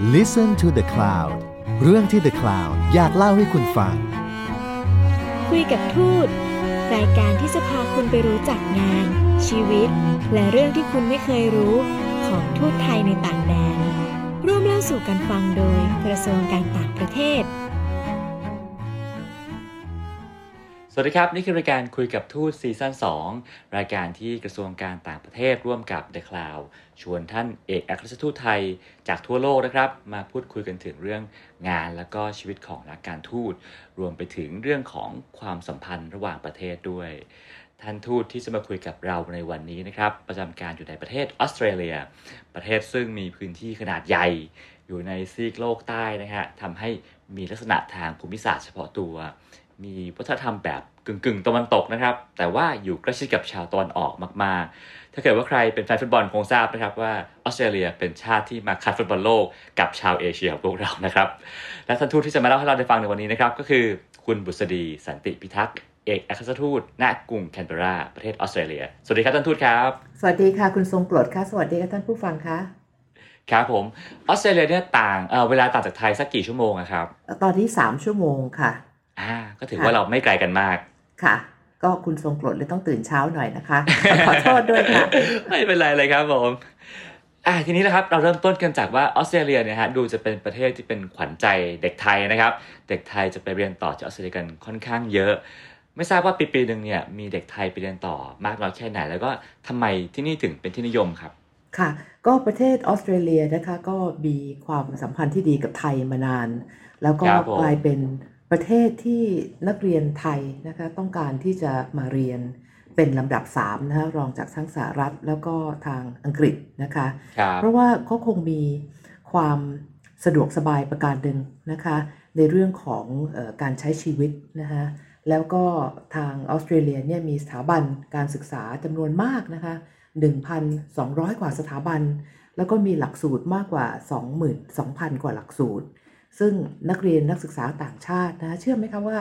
Listen to the Cloud เรื่องที่ The Cloud อยากเล่าให้คุณฟัง คุยกับทูต รายการที่จะพาคุณไปรู้จักงาน ชีวิต และเรื่องที่คุณไม่เคยรู้ของทูตไทยในต่างแดน ร่วมเล่าสู่กันฟังโดยกระทรวงการต่างประเทศ วัสดีครับ นี่คือรายการคุยกับทูตซีซั่น2 รายการที่กระทรวงการต่างประเทศร่วมกับ The Cloud ชวนท่านเอกอัครราชทูตไทยจากทั่วโลกนะครับ มาพูดคุยกันถึงเรื่องงานและก็ชีวิตของนักการทูต รวมไปถึงเรื่องของความสัมพันธ์ระหว่างประเทศด้วย ท่านทูตที่จะมาคุยกับเราในวันนี้นะครับ ประจำการอยู่ในประเทศออสเตรเลีย ประเทศซึ่งมีพื้นที่ขนาดใหญ่ อยู่ในซีกโลกใต้นะฮะทำให้มีลักษณะทางภูมิศาสตร์เฉพาะตัว มีวัฒนธรรมแบบกึ่งกึ่งๆตะวันตกนะครับ แต่ว่าอยู่ใกล้ชิดกับชาวตะวันออกมากๆ ถ้าเกิดว่าใครเป็นแฟนฟุตบอลคงทราบนะครับว่าออสเตรเลียเป็นชาติที่มาคัดฟุตบอลโลกกับชาวเอเชียของพวกเรานะครับ และท่านทูตที่จะมาเล่าให้เราได้ฟังในวันนี้นะครับ ก็คือคุณบุษดีสันติพิทักษ์เอกอัครราชทูตณกรุงแคนเบอร์ราประเทศออสเตรเลีย สวัสดีครับท่านทูตครับ สวัสดีค่ะคุณทรงโปรดค่ะ สวัสดีค่ะท่านผู้ฟังคะครับผมออสเตรเลียเนี่ยต่างเอ่อเวลาต่างจากไทยสักกี่ชั่วโมงอะครับ ตอนนี้3ชั่วโมงค่ะ อ่าก็ถือว่าเราไม่ไกลกันมากค่ะ ก็คุณทรงโปรดเลยต้องตื่นเช้าหน่อยนะคะ ขอโทษด้วยค่ะ ไม่เป็นไรเลยครับผมอ่าทีนี้นะครับเราเริ่มต้นกันจากว่าออสเตรเลียเนี่ยฮะดูจะเป็นประเทศที่เป็นขวัญใจเด็กไทยนะครับ เด็กไทยจะไปเรียนต่อที่ออสเตรเลียกันค่อนข้างเยอะ ไม่ทราบว่าปีปีหนึ่งเนี่ยมีเด็กไทยไปเรียนต่อมากน้อยแค่ไหน แล้วก็ทำไมที่นี่ถึงเป็นที่นิยมครับค่ะก็ประเทศออสเตรเลียนะคะก็มีความสัมพันธ์ที่ดีกับไทยมานาน แล้วก็ครับผมกลายเป็น ประเทศที่นักเรียนไทยนะคะต้องการที่จะมาเรียนเป็นลำดับ3นะคะรองจากทั้งสหรัฐแล้วก็ทางอังกฤษนะคะครับเพราะว่าเขาคงมีความสะดวกสบายประการหนึ่งนะคะในเรื่องของเออการใช้ชีวิตนะคะแล้วก็ทางออสเตรเลียเนี่ยมีสถาบันการศึกษาจำนวนมากนะคะ1,200 กว่าสถาบัน แล้วก็มีหลักสูตรมากกว่า 22,000 กว่าหลักสูตร ซึ่งนักเรียนนักศึกษาต่างชาตินะเชื่อไหมคะว่า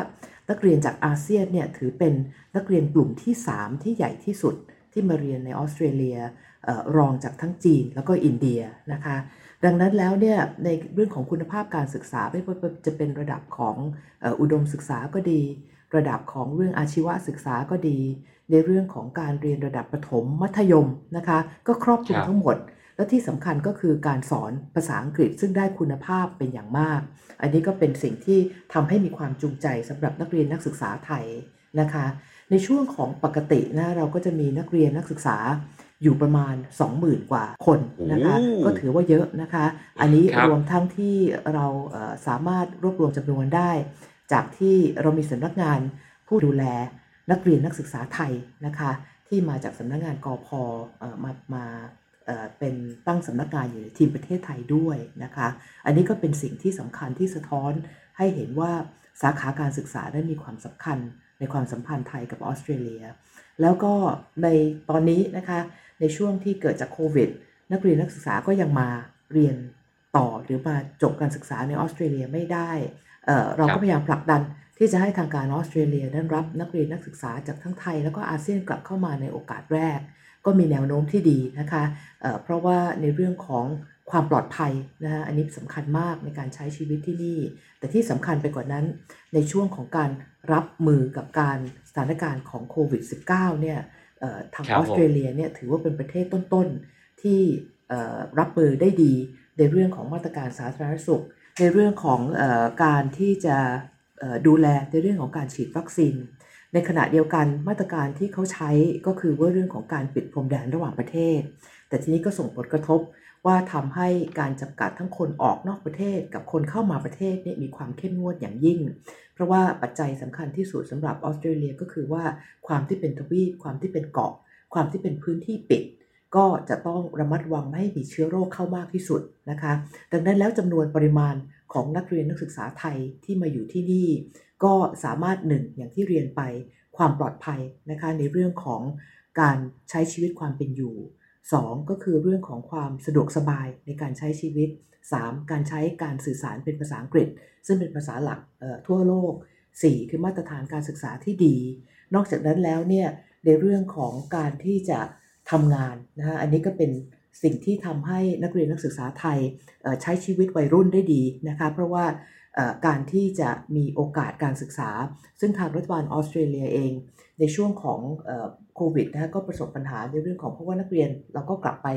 นักเรียนจากอาเซียนเนี่ยถือเป็นนักเรียนกลุ่มที่ 3 ที่ใหญ่ที่สุดที่มาเรียนในออสเตรเลียเอ่อรองจากทั้งจีนแล้วก็อินเดียนะคะ ดังนั้นแล้วเนี่ยในเรื่องของคุณภาพการศึกษาไม่ว่าจะเป็นระดับของเอ่ออุดมศึกษาก็ดี ระดับของเรื่องอาชีวศึกษาก็ดี ในเรื่องของการเรียนระดับประถมมัธยมนะคะ ก็ครอบคลุมครับทั้งหมด และที่สำคัญก็คือการสอนภาษาอังกฤษซึ่งได้คุณภาพเป็นอย่างมาก อันนี้ก็เป็นสิ่งที่ทำให้มีความจูงใจสำหรับนักเรียนนักศึกษาไทยนะคะ ในช่วงของปกตินะเราก็จะมีนักเรียนนักศึกษาอยู่ประมาณ 20,000 กว่าคนนะคะโอ้ก็ถือว่าเยอะนะคะ อันนี้ครับรวมทั้งที่เราเอ่อสามารถรวบรวมจำนวนได้ จากที่เรามีสำนักงานผู้ดูแลนักเรียนนักศึกษาไทยนะคะ ที่มาจากสำนักงานกอพเอ่อมามา เอ่อเป็นตั้งสำนักงานอยู่ในทีมประเทศไทยด้วยนะคะ อันนี้ก็เป็นสิ่งที่สำคัญที่สะท้อนให้เห็นว่าสาขาการศึกษาได้มีความสำคัญในความสัมพันธ์ไทยกับออสเตรเลีย แล้วก็ในตอนนี้นะคะในช่วงที่เกิดจากโควิด นักเรียนนักศึกษาก็ยังมาเรียนต่อหรือมาจบการศึกษาในออสเตรเลียไม่ได้เอ่อเราครัก็บพยายามผลักดันที่จะให้ทางการออสเตรเลียนั้นรับนักเรียนนักศึกษาจากทั้งไทย แล้วก็อาเซียนกลับเข้ามาในโอกาสแรก ก็มีแนวโน้มที่ดีนะคะเอ่อเพราะว่าในเรื่องของความปลอดภัยนะคะอันนี้สำคัญมากในการใช้ชีวิตที่นี่ แต่ที่สำคัญไปกว่านั้น ในช่วงของการรับมือกับการสถานการณ์ของโควิด -19 เนี่ยเอ่อทางครับออสเตรเลียเนี่ยถือว่าเป็นประเทศต้นๆ ที่เอ่อรับมือได้ดีในเรื่องของมาตรการสาธารณสุข ในเรื่องของเออการที่จะเอ่อดูแลในเรื่องของการฉีดวัคซีน ในขณะเดียวกันมาตรการที่เขาใช้ก็คือว่าเรื่องของการปิดพรมแดนระหว่างประเทศ แต่ทีนี้ก็ส่งผลกระทบว่าทำให้การจำกัดทั้งคนออกนอกประเทศกับคนเข้ามาประเทศเนี่ยมีความเข้มงวดอย่างยิ่ง เพราะว่าปัจจัยสำคัญที่สุดสำหรับออสเตรเลียก็คือว่าความที่เป็นทวีปความที่เป็นเกาะ ความที่เป็นพื้นที่ปิด ก็จะต้องระมัดระวังไม่ให้มีเชื้อโรคเข้ามากที่สุดนะคะ ดังนั้นแล้วจำนวนปริมาณ ของนักเรียนนักศึกษาไทยที่มาอยู่ที่นี่ ก็สามารถหนึ่งอย่างที่เรียนไปความปลอดภัยนะคะในเรื่องของการใช้ชีวิตความเป็นอยู่ 2 ก็คือเรื่องของความสะดวกสบายในการใช้ชีวิต 3. การใช้การสื่อสารเป็นภาษาอังกฤษ ซึ่งเป็นภาษาหลักเอ่อทั่วโลก 4. คือมาตรฐานการศึกษาที่ดี นอกจากนั้นแล้วเนี่ยในเรื่องของการที่จะทำงานนะคะอันนี้ก็เป็น สิ่งที่ทำให้นักเรียนนักศึกษาไทยใช้ชีวิตวัยรุ่นได้ดีนะคะเพราะว่าการที่จะมีโอกาสการศึกษา ซึ่งทางรัฐบาลออสเตรเลียเอง ในช่วงของโควิดนะคะก็ประสบปัญหาในเรื่องของเพราะว่านักเรียนเราก็กลับไป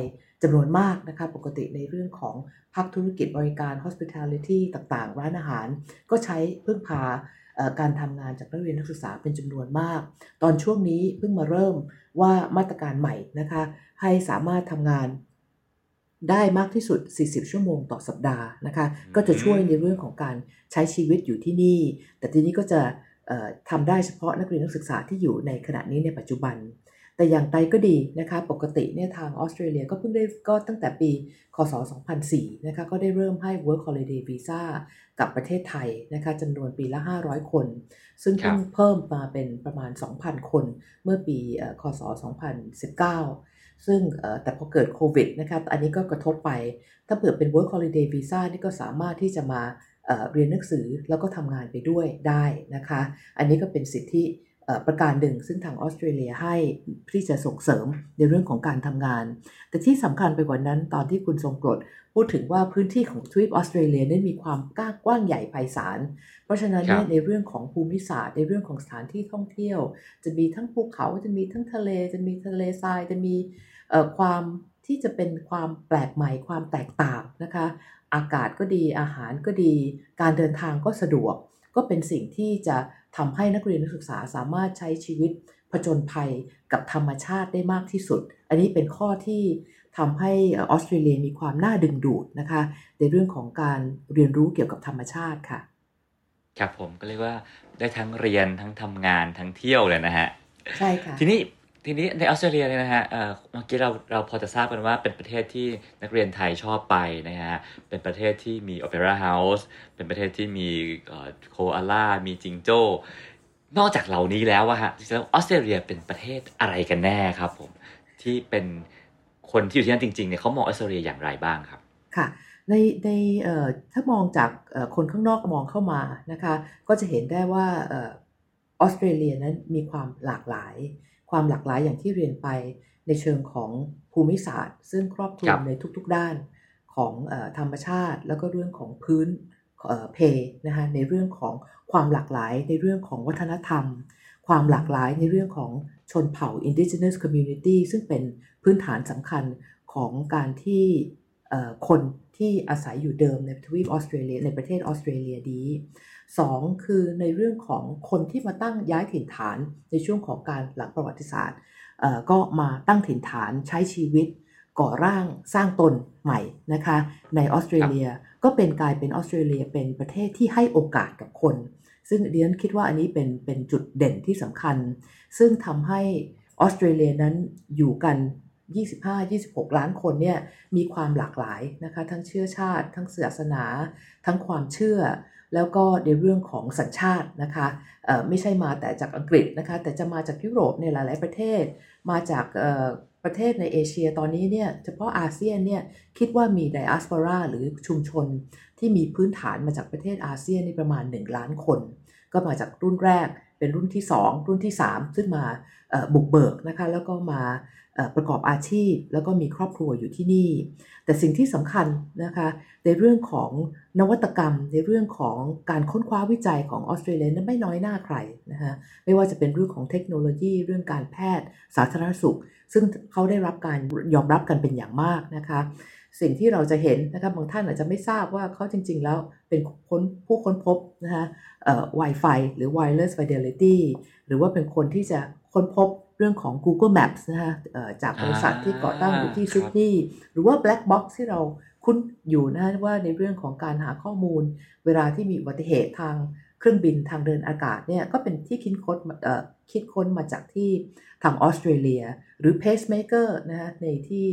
จำนวนมากนะคะปกติในเรื่องของภาคธุรกิจบริการ hospitality ต่างๆ ร้านอาหาร ก็ใช้พึ่งพาการทำงานจากนักเรียนนักศึกษาเป็นจำนวนมาก ตอนช่วงนี้เพิ่งมาเริ่มว่ามาตรการใหม่นะคะให้สามารถทำงาน ได้มากที่สุด 40 ชั่วโมงต่อสัปดาห์นะคะ ก็จะช่วยในเรื่องของการใช้ชีวิตอยู่ที่นี่ แต่ทีนี้ก็จะทำได้เฉพาะนักเรียนนักศึกษาที่อยู่ในขณะนี้ในปัจจุบัน แต่อย่างไรก็ดีนะคะ ปกติเนี่ยทางออสเตรเลียก็เพิ่งได้ก็ตั้งแต่ปี คศ 2004 นะคะ ก็ได้เริ่มให้ Work Holiday Visa กับประเทศไทยนะคะจำนวนปีละ 500 คน ซึ่งเพิ่งเพิ่มมาเป็นประมาณ 2,000 คน เมื่อปี คศ 2019 ซึ่งแต่พอเกิดโควิดนะครับอันนี้ก็กระทบไป ถ้าเผื่อเป็น work holiday visa นี่ก็สามารถที่จะมาเรียนหนังสือแล้วก็ทำงานไปด้วยได้นะคะ อันนี้ก็เป็นสิทธิ ประการหนึ่ง ซึ่งทางออสเตรเลียให้ที่จะส่งเสริมในเรื่องของการทำงาน แต่ที่สำคัญไปกว่านั้นตอนที่คุณทรงกรดพูดถึงว่าพื้นที่ของทวีปออสเตรเลียนั้นมีความกว้างใหญ่ไพศาล เพราะฉะนั้นในเรื่องของภูมิศาสตร์ในเรื่องของสถานที่ท่องเที่ยว จะมีทั้งภูเขาจะมีทั้งทะเล จะมีทะเลทรายจะมีความที่จะเป็นความแปลกใหม่ความแตกต่างนะคะ อากาศก็ดีอาหารก็ดี การเดินทางก็สะดวก ก็เป็นสิ่งที่จะทำให้นักเรียนนักศึกษาสามารถใช้ชีวิตผจญภัยกับธรรมชาติได้มากที่สุด อันนี้เป็นข้อที่ทำให้ออสเตรเลียมีความน่าดึงดูดนะคะ ในเรื่องของการเรียนรู้เกี่ยวกับธรรมชาติค่ะ ครับผมก็เรียกว่าได้ทั้งเรียนทั้งทำงานทั้งเที่ยวเลยนะฮะ ใช่ค่ะ ทีนี้ ทีนี้ในออสเตรเลียเนี่ยนะฮะเมื่อกี้เราเราพอจะทราบกันว่าเป็นประเทศที่นักเรียนไทยชอบไปนะฮะ เป็นประเทศที่มีโอเปร่าเฮาส์ เป็นประเทศที่มีโคอาล่า มีจิงโจ้ นอกจากเหล่านี้แล้วอะฮะแล้วออสเตรเลียเป็นประเทศอะไรกันแน่ครับผม ที่เป็นคนที่อยู่ที่นั่นจริงๆเนี่ยเขามองออสเตรเลียอย่างไรบ้างครับ ค่ะในในถ้ามองจากคนข้างนอกมองเข้ามานะคะ ก็จะเห็นได้ว่าออสเตรเลียนั้นมีความหลากหลาย ความหลากหลายอย่างที่เรียนไปในเชิงของภูมิศาสตร์ ซึ่งครอบคลุมในทุกๆด้านของธรรมชาติ แล้วก็เรื่องของพื้นเพนะคะในเรื่องของความหลากหลายในเรื่องของวัฒนธรรม ความหลากหลายในเรื่องของชนเผ่า indigenous community ซึ่งเป็นพื้นฐานสำคัญของการที่ คนที่อาศัยอยู่เดิมในทวีปออสเตรเลียในประเทศออสเตรเลียดีสองคือในเรื่องของคนที่มาตั้งย้ายถิ่นฐานในช่วงของการหลังประวัติศาสตร์ก็มาตั้งถิ่นฐานใช้ชีวิต ก่อร่างสร้างตนใหม่นะคะในออสเตรเลียก็เป็นกลายเป็นออสเตรเลียเป็นประเทศที่ให้โอกาสกับคน ซึ่งเดียนคิดว่าอันนี้เป็นเป็นจุดเด่นที่สำคัญ ซึ่งทำให้ออสเตรเลียนั้นอยู่กัน 25-26 ล้านคนเนี่ยมีความหลากหลายนะคะทั้งเชื้อชาติ ทั้งศาสนา ทั้งความเชื่อ แล้วก็ในเรื่องของสัญชาตินะคะไม่ใช่มาแต่จากอังกฤษนะคะแต่จะมาจากยุโรปในหลาย ๆ ประเทศ มาจากประเทศในเอเชียตอนนี้เนี่ยเฉพาะอาเซียนเนี่ยคิดว่ามีไดอาสปอราหรือชุมชนที่มีพื้นฐานมาจากประเทศอาเซียนนี่ประมาณ 1 ล้านคน ก็มาจากรุ่นแรกเป็นรุ่นที่ 2 รุ่นที่ 3 ซึ่งมาบุกเบิกนะคะแล้วก็มา ประกอบอาชีพ แล้วก็มีครอบครัวอยู่ที่นี่ แต่สิ่งที่สำคัญนะคะในเรื่องของนวัตกรรม ในเรื่องของการค้นคว้าวิจัยของออสเตรเลียนั้นไม่น้อยหน้าใครนะคะไม่ว่าจะเป็นเรื่องของเทคโนโลยี เรื่องการแพทย์ สาธารณสุข ซึ่งเขาได้รับการยอมรับกันเป็นอย่างมากนะคะสิ่งที่เราจะเห็นนะคะบางท่านอาจจะไม่ทราบว่าเขาจริง ๆ แล้วเป็นคนผู้ค้นพบนะคะเอ่อ Wi-Fi หรือ Wireless Fidelity หรือว่าเป็นคนที่จะค้นพบ เรื่องของ Google Maps นะคะจากบริษัทที่ก่อตั้งอยู่ที่ซิดนีย์หรือว่า Black Box ที่เราคุ้นอยู่นะว่าในเรื่องของการหาข้อมูล เวลาที่มีอุบัติเหตุทางเครื่องบินทางเดินอากาศเนี่ยก็เป็นที่คิดค้นคิดค้นมาจากที่ทางออสเตรเลีย หรือ pacemaker นะฮะในที่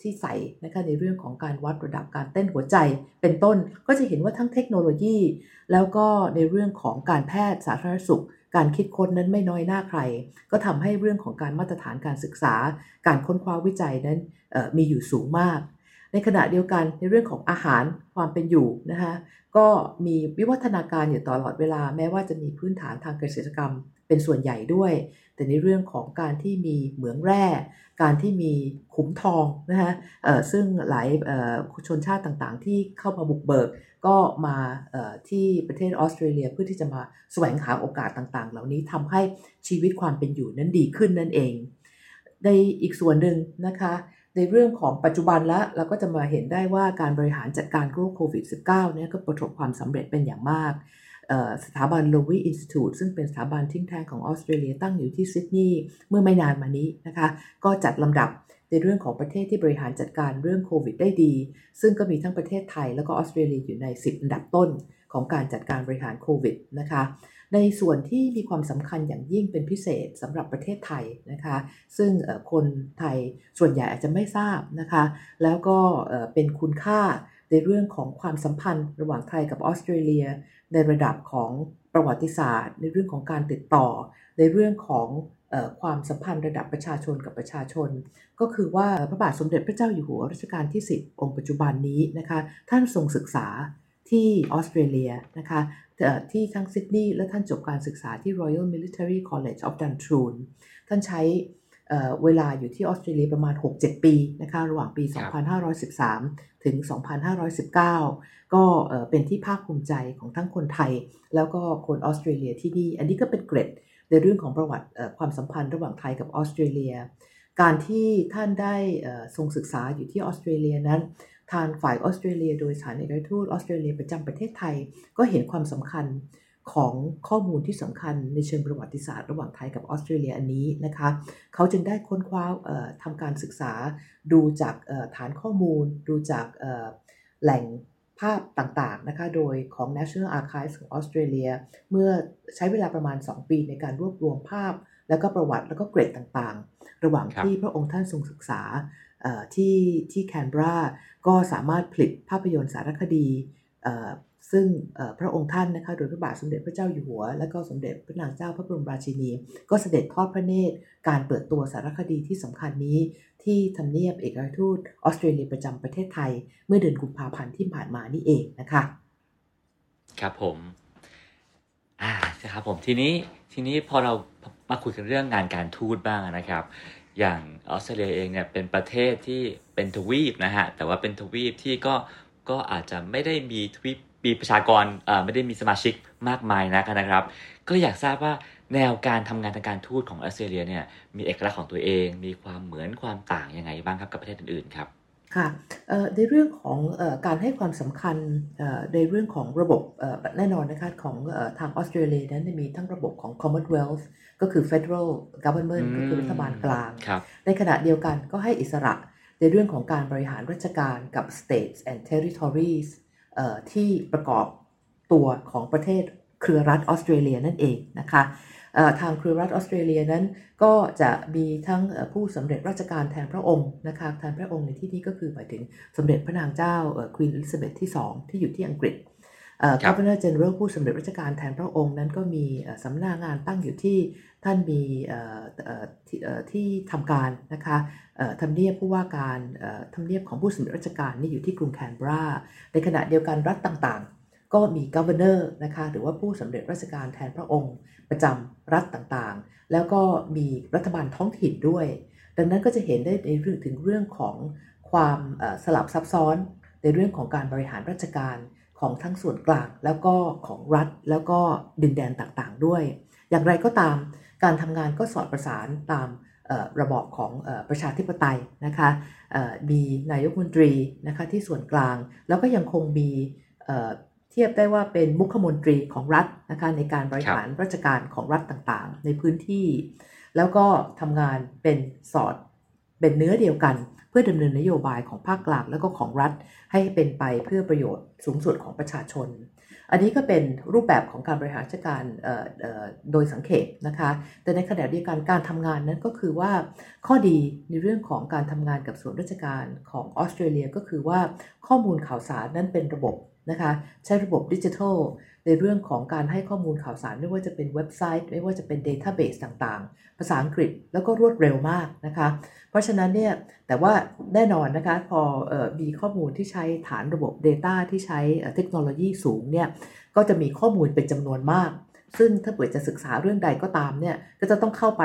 ที่ใส่นะคะในเรื่องของการวัดระดับการเต้นหัวใจเป็นต้น ก็จะเห็นว่าทั้งเทคโนโลยี แล้วก็ในเรื่องของการแพทย์สาธารณสุข การคิดค้นนั้นไม่น้อยหน้าใคร ก็ทำให้เรื่องของการมาตรฐานการศึกษา การค้นคว้าวิจัยนั้นมีอยู่สูงมาก ในขณะเดียวกันในเรื่องของอาหารความเป็นอยู่นะคะก็มีวิวัฒนาการอยู่ตลอดเวลาแม้ว่าจะมีพื้นฐานทางเกษตรกรรม เป็นส่วนใหญ่ด้วย แต่ในเรื่องของการที่มีเหมืองแร่ การที่มีขุมทองนะคะซึ่งหลายชนชาติต่างๆ ที่เข้ามาบุกเบิก ก็มาที่ประเทศออสเตรเลียเพื่อที่จะมาแสวงหาโอกาสต่างๆ เหล่านี้ทำให้ชีวิตความเป็นอยู่นั้นดีขึ้นนั่นเอง ในอีกส่วนหนึ่งนะคะในเรื่องของปัจจุบันแล้วเราก็จะมาเห็นได้ว่าการบริหารจัดการโรคโควิด -19 เนี่ยก็ประสบความสำเร็จเป็นอย่างมาก สถาบัน l o w y Institute ซึ่งเป็นสถาบันทิ้งแท้ของออสเตรเลียตั้งอยู่ที่ซิดนีย์เมื่อไม่นานมานี้นะคะ ก็จัดลำดับในเรื่องของประเทศที่บริหารจัดการเรื่องโควิดได้ดี ซึ่งก็มีทั้งประเทศไทยแล้วก็ออสเตรเลียอยู่ใน 10 อันดับต้นของการจัดการบริหารโควิดนะคะ ในส่วนที่มีความสำคัญอย่างยิ่งเป็นพิเศษสำหรับประเทศไทยนะคะ ซึ่งคนไทยส่วนใหญ่อาจจะไม่ทราบนะคะ แล้วก็เป็นคุณค่า ในเรื่องของความสัมพันธ์ระหว่างไทยกับออสเตรเลีย ในระดับของประวัติศาสตร์ ในเรื่องของการติดต่อ ในเรื่องของความสัมพันธ์ระดับประชาชนกับประชาชน ก็คือว่าพระบาทสมเด็จพระเจ้าอยู่หัวรัชกาลที่ 10 องค์ปัจจุบันนี้นะคะท่านทรงศึกษาที่ออสเตรเลียนะคะที่ทั้งซิดนีย์และท่านจบการศึกษาที่ Royal Military College of Duntroon ท่านใช้ เวลาอยู่ที่ออสเตรเลียประมาณ 6-7 ปีนะคะระหว่างปี 2513 ถึง 2519 ก็เป็นที่ภาคภูมิใจของทั้งคนไทย แล้วก็คนออสเตรเลียที่นี่ อันนี้ก็เป็นเกร็ดในเรื่องของประวัติความสัมพันธ์ระหว่างไทยกับออสเตรเลีย การที่ท่านได้ทรงศึกษาอยู่ที่ออสเตรเลียนั้น ทางฝ่ายออสเตรเลีย โดยสถานเอกอัครทูตออสเตรเลียประจำประเทศไทยก็เห็นความสำคัญ ของข้อมูลที่สำคัญในเชิงประวัติศาสตร์ระหว่างไทยกับออสเตรเลียอันนี้นะคะเขาจึงได้ค้นคว้าทำการศึกษา ดูจากฐานข้อมูล ดูจากแหล่งภาพต่างๆนะคะโดยของ National Archives ของออสเตรเลียเมื่อใช้เวลาประมาณ 2 ปีในการรวบรวมภาพ แล้วก็ประวัติแล้วก็เกรดต่างๆ ระหว่างที่พระองค์ท่านทรงศึกษาที่ที่แคนเบราก็สามารถผลิตภาพยนตร์สารคดี ซึ่งพระองค์ท่านนะคะโดยพระบาทสมเด็จพระเจ้าอยู่หัว และก็สมเด็จพระนางเจ้าพระบรมราชินี ก็เสด็จทอดพระเนตร การเปิดตัวสารคดีที่สำคัญนี้ ที่ทำเนียบเอกอัครทูตออสเตรเลียประจำประเทศไทย เมื่อเดือนกุมภาพันธ์ที่ผ่านมานี่เองนะคะ ครับผมอ่าครับผมทีนี้ทีนี้พอเรามาคุยกันเรื่องงานการทูตบ้างนะครับ อย่างออสเตรเลียเองเนี่ยเป็นประเทศที่เป็นทวีปนะฮะแต่ว่าเป็นทวีปที่ก็ก็อาจจะไม่ได้มีทวีป ปีประชากรไม่ได้มีสมาชิกมากมายนักนะครับ ก็อยากทราบว่าแนวการทำงานทางการทูตของออสเตรเลียเนี่ยมีเอกลักษณ์ของตัวเอง มีความเหมือนความต่างยังไงบ้างครับกับประเทศอื่นๆครับค่ะในเรื่องของอการให้ความสำคัญในเรื่องของระบบแน่นอนนะคะของทางออสเตรเลียนั้นมีทั้งระบบของ Commonwealth ก็คือ Federal Government ก็คือรัฐบาลกลาง ในขณะเดียวกันก็ให้อิสระในเรื่องของการบริหารราชการกับ states and territories ที่ประกอบตัวของประเทศเครือรัฐออสเตรเลียนั่นเองนะคะทางเครือรัฐออสเตรเลียนั้นก็จะมีทั้งผู้สำเร็จราชการแทนพระองค์นะคะแทนพระองค์ในที่นี้ก็คือหมายถึงสมเด็จพระนางเจ้าควีนอลิซาเบธที่ 2 ที่อยู่ที่อังกฤษ Governor General ผู้สำเร็จราชการแทนพระองค์นั้นก็มีสำนักงานตั้งอยู่ที่ท่านมีที่ทำการนะคะทำเนียบผู้ว่าการทำเนียบของผู้สำเร็จราชการนี่อยู่ที่กรุงแคนเบราในขณะเดียวกันรัฐต่างๆ ก็มี governor นะคะหรือว่าผู้สำเร็จราชการแทนพระองค์ ประจำรัฐต่างๆ แล้วก็มีรัฐบาลท้องถิ่นด้วย ดังนั้นก็จะเห็นได้ในเรื่องถึงเรื่องของความสลับซับซ้อนในเรื่องของการบริหารราชการ ของทั้งส่วนกลางแล้วก็ของรัฐแล้วก็ดินแดนต่างๆด้วย อย่างไรก็ตามการทำงานก็สอดประสานตามระบอบของประชาธิปไตยนะคะมีนายกมนตรีนะคะที่ส่วนกลาง แล้วก็ยังคงมีเทียบได้ว่าเป็นมุขมนตรีของรัฐนะคะในการบริหารราชการของรัฐต่างๆ ในพื้นที่ แล้วก็ทำงานเป็นสอดเป็นเนื้อเดียวกันเพื่อดำเนินนโยบายของภาคกลางแล้วก็ของรัฐ ให้เป็นไปเพื่อประโยชน์สูงสุดของประชาชน อันนี้ก็เป็นรูปแบบของการบริหารราชการโดยสังเขปนะคะ แต่ในขณะเดียวกันการทำงานนั้นก็คือว่าข้อดีในเรื่องของการทำงานกับส่วนราชการของออสเตรเลียก็คือว่าข้อมูลข่าวสารนั้นเป็นระบบนะคะ ใช้ระบบดิจิทัล ในเรื่องของการให้ข้อมูลข่าวสารไม่ว่าจะเป็นเว็บไซต์ ไม่ว่าจะเป็นเดต้าเบสต่างๆ ภาษาอังกฤษแล้วก็รวดเร็วมากนะคะ เพราะฉะนั้นเนี่ยแต่ว่าแน่นอนนะคะพออมีข้อมูลที่ใช้ฐานระบบ Data ที่ใช้เทคโนโลยีสูงเนี่ยก็จะมีข้อมูลเป็นจำนวนมาก ซึ่งถ้าเปิดจะศึกษาเรื่องใดก็ตามเนี่ยก็จะต้องเข้าไป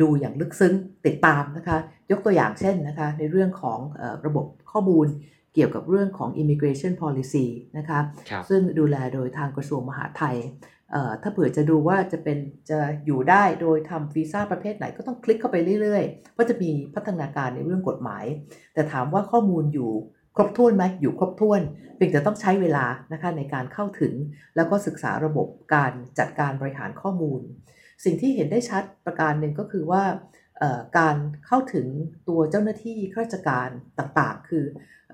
ดูอย่างลึกซึ้งติดตามนะคะ ยกตัวอย่างเช่นนะคะ ในเรื่องของระบบข้อมูล เกี่ยวกับเรื่องของ immigration policy นะคะซึ่งดูแลโดยทางกระทรวงมหาดไทยถ้าเผื่อจะดูว่าจะเป็นจะอยู่ได้โดยทำวีซ่าประเภทไหนก็ต้องคลิกเข้าไปเรื่อยๆเพราะจะมีพัฒนาการในเรื่องกฎหมาย แต่ถามว่าข้อมูลอยู่ครบถ้วนไหมอยู่ครบถ้วนเพียงแต่ต้องใช้เวลานะคะในการเข้าถึง แล้วก็ศึกษาระบบการจัดการบริหารข้อมูล สิ่งที่เห็นได้ชัดประการหนึ่งก็คือว่า การเข้าถึงตัวเจ้าหน้าที่ข้าราชการต่างๆ คือ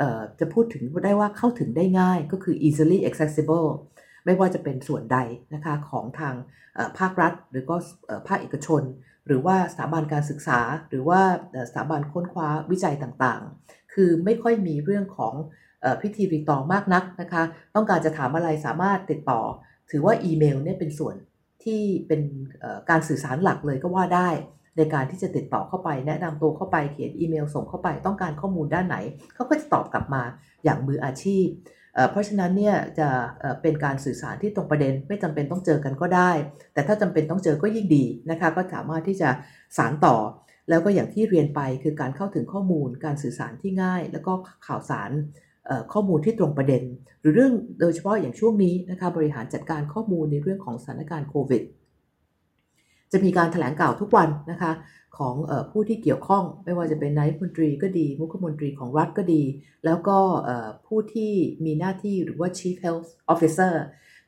อจะพูดถึงได้ว่าเข้าถึงได้ง่ายก็คือ easily accessible ไม่ว่าจะเป็นส่วนใดนะคะของทางภาครัฐ หรือก็ภาคเอกชน หรือว่าสถาบันการศึกษา หรือว่าสถาบันค้นคว้าวิจัยต่างๆ คือไม่ค่อยมีเรื่องของพิธีรีตองมากนักนะคะ ต้องการจะถามอะไรสามารถติดต่อ ถือว่าอีเมลเนี่ยเป็นส่วนที่เป็นการสื่อสารหลักเลยก็ว่าได้ ในการที่จะติดต่อเข้าไป แนะนำตัวเข้าไปเขียนอีเมลส่งเข้าไปต้องการข้อมูลด้านไหนเขาก็จะตอบกลับมาอย่างมืออาชีพ เพราะฉะนั้นเนี่ยจะเป็นการสื่อสารที่ตรงประเด็นไม่จำเป็นต้องเจอกันก็ได้ แต่ถ้าจำเป็นต้องเจอก็ยิ่งดีนะคะ ก็สามารถที่จะสารต่อ แล้วก็อย่างที่เรียนไปคือการเข้าถึงข้อมูล การสื่อสารที่ง่าย แล้วก็ข่าวสารข้อมูลที่ตรงประเด็น หรือเรื่องโดยเฉพาะอย่างช่วงนี้นะคะบริหารจัดการข้อมูลในเรื่องของสถานการณ์โควิด จะมีการถแถลงข่าวทุกวันนะคะของผู้ที่เกี่ยวข้องไม่ว่าจะเป็นนายมนตรีก็ดี มุขมนตรีของรัฐก็ดี แล้วก็ผู้ที่มีหน้าที่หรือว่า Chief Health Officer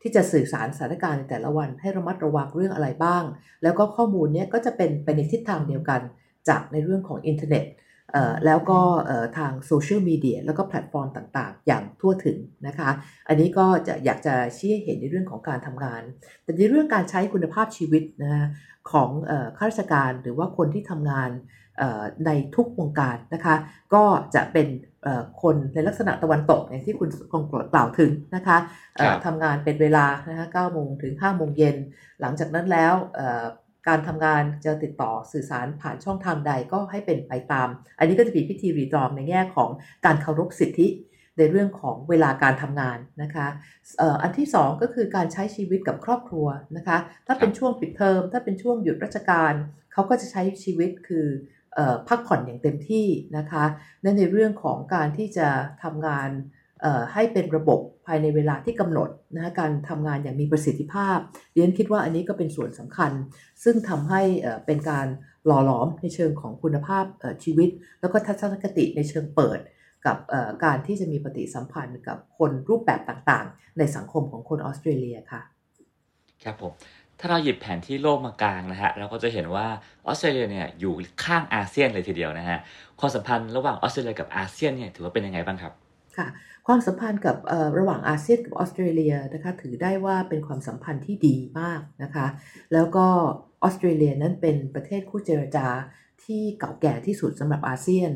ที่จะสื่อสารสถานการณ์ในแต่ละวันให้ระมัดระวังเรื่องอะไรบ้าง แล้วก็ข้อมูลนี้ก็จะเป็นไปในทิศทางเดียวกันจากในเรื่องของอินเทอร์เน็ต แล้วก็ทางโซเชียลมีเดียแล้วก็แพลตฟอร์มต่างๆ อย่างทั่วถึงนะคะ อันนี้ก็จะอยากจะชี้เห็นในเรื่องของการทำงาน แต่ในเรื่องการใช้คุณภาพชีวิตนะของข้าราชการหรือว่าคนที่ทำงานในทุกวงการนะคะ ก็จะเป็นคนในลักษณะตะวันตกอย่างที่คุณกงกรดกล่าวถึงนะคะทำงานเป็นเวลานะคะ9โมงถึง5โมงเย็น หลังจากนั้นแล้ว การทำงานจะติดต่อสื่อสารผ่านช่องทางใดก็ให้เป็นไปตาม อันนี้ก็จะมีพิธีรีตรองในแง่ของการเคารพสิทธิในเรื่องของเวลาการทำงานนะคะอันที่ 2 ก็คือการใช้ชีวิตกับครอบครัวนะคะ ถ้าเป็นช่วงปิดเทอม ถ้าเป็นช่วงหยุดราชการ เขาก็จะใช้ชีวิตคือพักผ่อนอย่างเต็มที่นะคะและในเรื่องของการที่จะทำงาน ให้เป็นระบบภายในเวลาที่กำหนดนะะการทำงานอย่างมีประสิทธิภาพเรียนคิดว่าอันนี้ก็เป็นส่วนสำคัญ ซึ่งทำให้เป็นการหล่อหลอมในเชิงของคุณภาพชีวิต แล้วก็ทัศนคติในเชิงเปิดกับการที่จะมีปฏิสัมพันธ์กับคนรูปแบบต่างๆ ในสังคมของคนออสเตรเลียค่ะ ครับผม ถ้าเราหยิบแผนที่โลกมากลางนะฮะ เราก็จะเห็นว่าออสเตรเลียเนี่ยอยู่ข้างอาเซียนเลยทีเดียวนะฮะ ความสัมพันธ์ระหว่างออสเตรเลียกับอาเซียนเนี่ยถือว่าเป็นยังไงบ้างครับ ค่ะ ความสัมพันธ์กับระหว่างอาเซียนกับออสเตรเลียนะคะถือได้ว่าเป็นความสัมพันธ์ที่ดีมากนะคะ แล้วก็ออสเตรเลียนั้นเป็นประเทศคู่เจรจาที่เก่าแก่ที่สุดสำหรับอาเซียน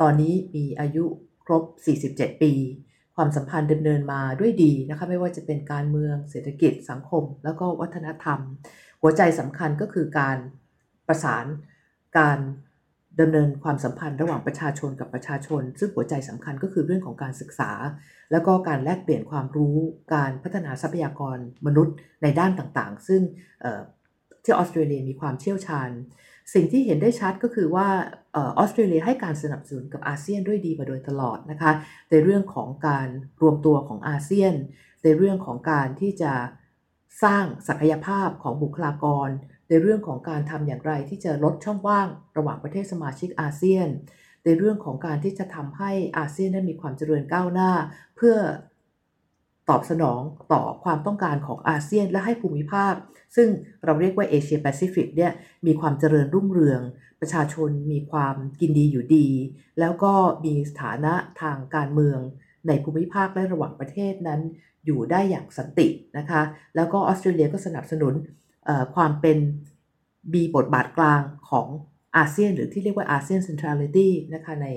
ตอนนี้มีอายุครบ 47 ปี ความสัมพันธ์ดำเนินมาด้วยดีนะคะไม่ว่าจะเป็นการเมืองเศรษฐกิจสังคม แล้วก็วัฒนธรรม หัวใจสำคัญก็คือการประสานการ ดำเนินความสัมพันธ์ระหว่างประชาชนกับประชาชน ซึ่งหัวใจสำคัญก็คือเรื่องของการศึกษา แล้วก็การแลกเปลี่ยนความรู้การพัฒนาทรัพยากรมนุษย์ในด้านต่างๆ ซึ่งที่ออสเตรเลียมีความเชี่ยวชาญ สิ่งที่เห็นได้ชัดก็คือว่าออสเตรเลียให้การสนับสนุนกับอาเซียนด้วยดีมาโดยตลอดนะคะในเรื่องของการรวมตัวของอาเซียน ในเรื่องของการที่จะสร้างศักยภาพของบุคลากร ในเรื่องของการทำอย่างไรที่จะลดช่องว่างระหว่างประเทศสมาชิกอาเซียน ในเรื่องของการที่จะทำให้อาเซียนนั้นมีความเจริญก้าวหน้า เพื่อตอบสนองต่อความต้องการของอาเซียนและให้ภูมิภาค ซึ่งเราเรียกว่าเอเชียแปซิฟิกเนี่ยมีความเจริญรุ่งเรือง ประชาชนมีความกินดีอยู่ดี แล้วก็มีสถานะทางการเมืองในภูมิภาคและระหว่างประเทศนั้นอยู่ได้อย่างสันตินะคะ แล้วก็ออสเตรเลียก็สนับสนุน ความเป็นมีบทบาทกลางของอาเซียน หรือที่เรียกว่าอาเซียนเซ็นทรัลิตี้นะคะใน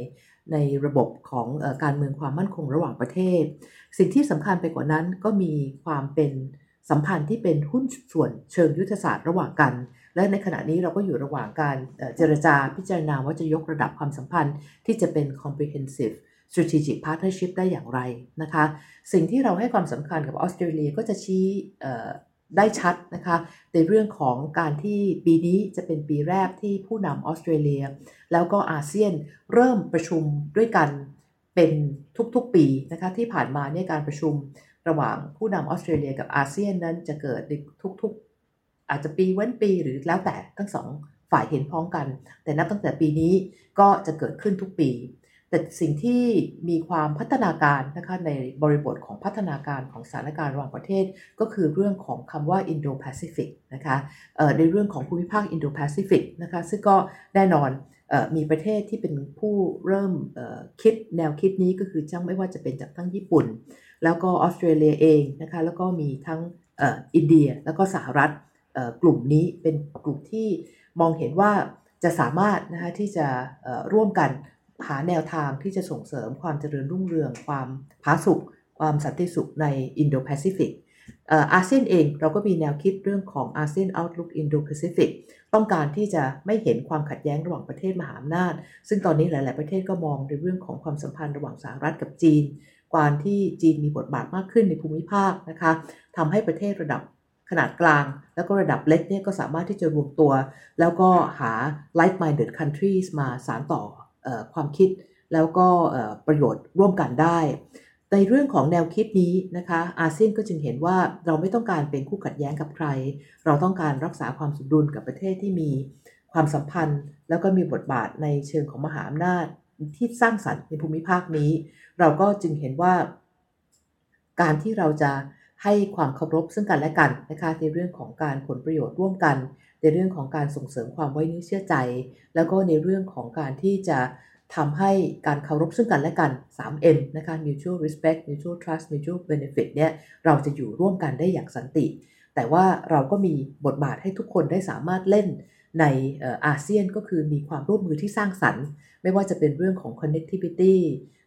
ในระบบของอการเมืองความมั่นคงระหว่างประเทศ สิ่งที่สำคัญไปกว่านั้นก็มีความเป็นสัมพันธ์ที่เป็นหุ้นส่วนเชิงยุทธศาสตร์ระหว่างกัน และในขณะนี้เราก็อยู่ระหว่างการเจรจาพิจารณาว่าจะยกระดับความสัมพันธ์ที่จะเป็น comprehensive strategic partnership ได้อย่างไรนะคะ สิ่งที่เราให้ความสำคัญกับออสเตรเลียก็จะชี้ ได้ชัดนะคะในเรื่องของการที่ปีนี้จะเป็นปีแรกที่ผู้นำออสเตรเลีย แล้วก็อาเซียนเริ่มประชุมด้วยกันเป็นทุกๆปีนะคะที่ผ่านมาเนี่ยการประชุมระหว่างผู้นำออสเตรเลียกับอาเซียนนั้นจะเกิดในทุกๆ อาจจะปีเว้นปีหรือแล้วแต่ทั้งสองฝ่ายเห็นพ้องกัน แต่นับตั้งแต่ปีนี้ก็จะเกิดขึ้นทุกปี แต่สิ่งที่มีความพัฒนาการนะคะในบริบทของพัฒนาการของสถานการณ์ระหว่างประเทศ ก็คือเรื่องของคำว่า Indo-Pacific นะคะในเรื่องของภูมิภาค Indo-Pacific นะคะซึ่งก็แน่นอนมีประเทศที่เป็นผู้เริ่มคิดแนวคิดนี้ก็คือจังไม่ว่าจะเป็นจากทั้งญี่ปุ่น แล้วก็ออสเตรเลียเองนะคะแล้วก็มีทั้งอินเดียแล้วก็สหรัฐกลุ่มนี้เป็นกลุ่มที่มองเห็นว่าจะสามารถนะคะที่จะร่วมกัน หาแนวทางที่จะส่งเสริมความเจริญรุ่งเรือง ความผาสุกความสันติสุขในอินโดแปซิฟิกอาเซียนเองเราก็มีแนวคิดเรื่องของอาเซียน Outlook Indo-Pacific ต้องการที่จะไม่เห็นความขัดแย้งระหว่างประเทศมหาอำนาจ ซึ่งตอนนี้หลาย ๆ ประเทศก็มองในเรื่องของความสัมพันธ์ระหว่างสหรัฐกับจีนการที่จีนมีบทบาทมากขึ้นในภูมิภาคนะคะทำให้ประเทศระดับขนาดกลาง แล้วก็ระดับเล็กเนี่ยก็สามารถที่จะรวมตัว แล้วก็หา like-minded countries มาสานต่อ ความคิดแล้วก็ประโยชน์ร่วมกันได้ในเรื่องของแนวคิดนี้นะคะอาเซียนก็จึงเห็นว่าเราไม่ต้องการเป็นคู่ขัดแย้งกับใคร เราต้องการรักษาความสมดุลกับประเทศที่มีความสัมพันธ์ แล้วก็มีบทบาทในเชิงของมหาอำนาจที่สร้างสรรค์ในภูมิภาคนี้ เราก็จึงเห็นว่า การที่เราจะให้ความเคารพซึ่งกันและกันนะคะในเรื่องของการผลประโยชน์ร่วมกันในเรื่องของการส่งเสริมความไว้เนื้อเชื่อใจ แล้วก็ในเรื่องของการที่จะทำให้การเคารพซึ่งกันและกัน 3M นะคะ mutual respect mutual trust mutual benefit เนี่ยเราจะอยู่ร่วมกันได้อย่างสันติ แต่ว่าเราก็มีบทบาทให้ทุกคนได้สามารถเล่นในอาเซียนก็คือมีความร่วมมือที่สร้างสรรค์ ไม่ว่าจะเป็นเรื่องของ connectivity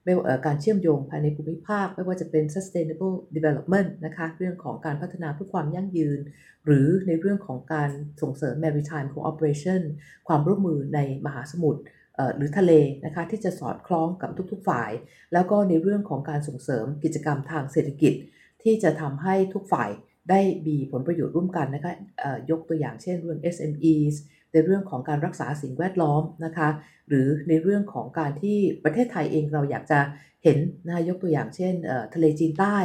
ไม่ว่าการเชื่อมโยงภายในภูมิภาค ไม่ว่าจะเป็น sustainable development นะคะเรื่องของการพัฒนาเพื่อความยั่งยืน หรือในเรื่องของการส่งเสริม maritime cooperation ความร่วมมือในมหาสมุทรหรือทะเลนะคะที่จะสอดคล้องกับทุกๆฝ่าย แล้วก็ในเรื่องของการส่งเสริมกิจกรรมทางเศรษฐกิจ ที่จะทำให้ทุกฝ่ายได้มีผลประโยชน์ร่วมกันนะคะยกตัวอย่างเช่นเรื่อง SMEs ในเรื่องของการรักษาสิ่งแวดล้อมนะคะ หรือในเรื่องของการที่ประเทศไทยเองเราอยากจะเห็นนะยกตัวอย่างเช่นทะเลจีนใต้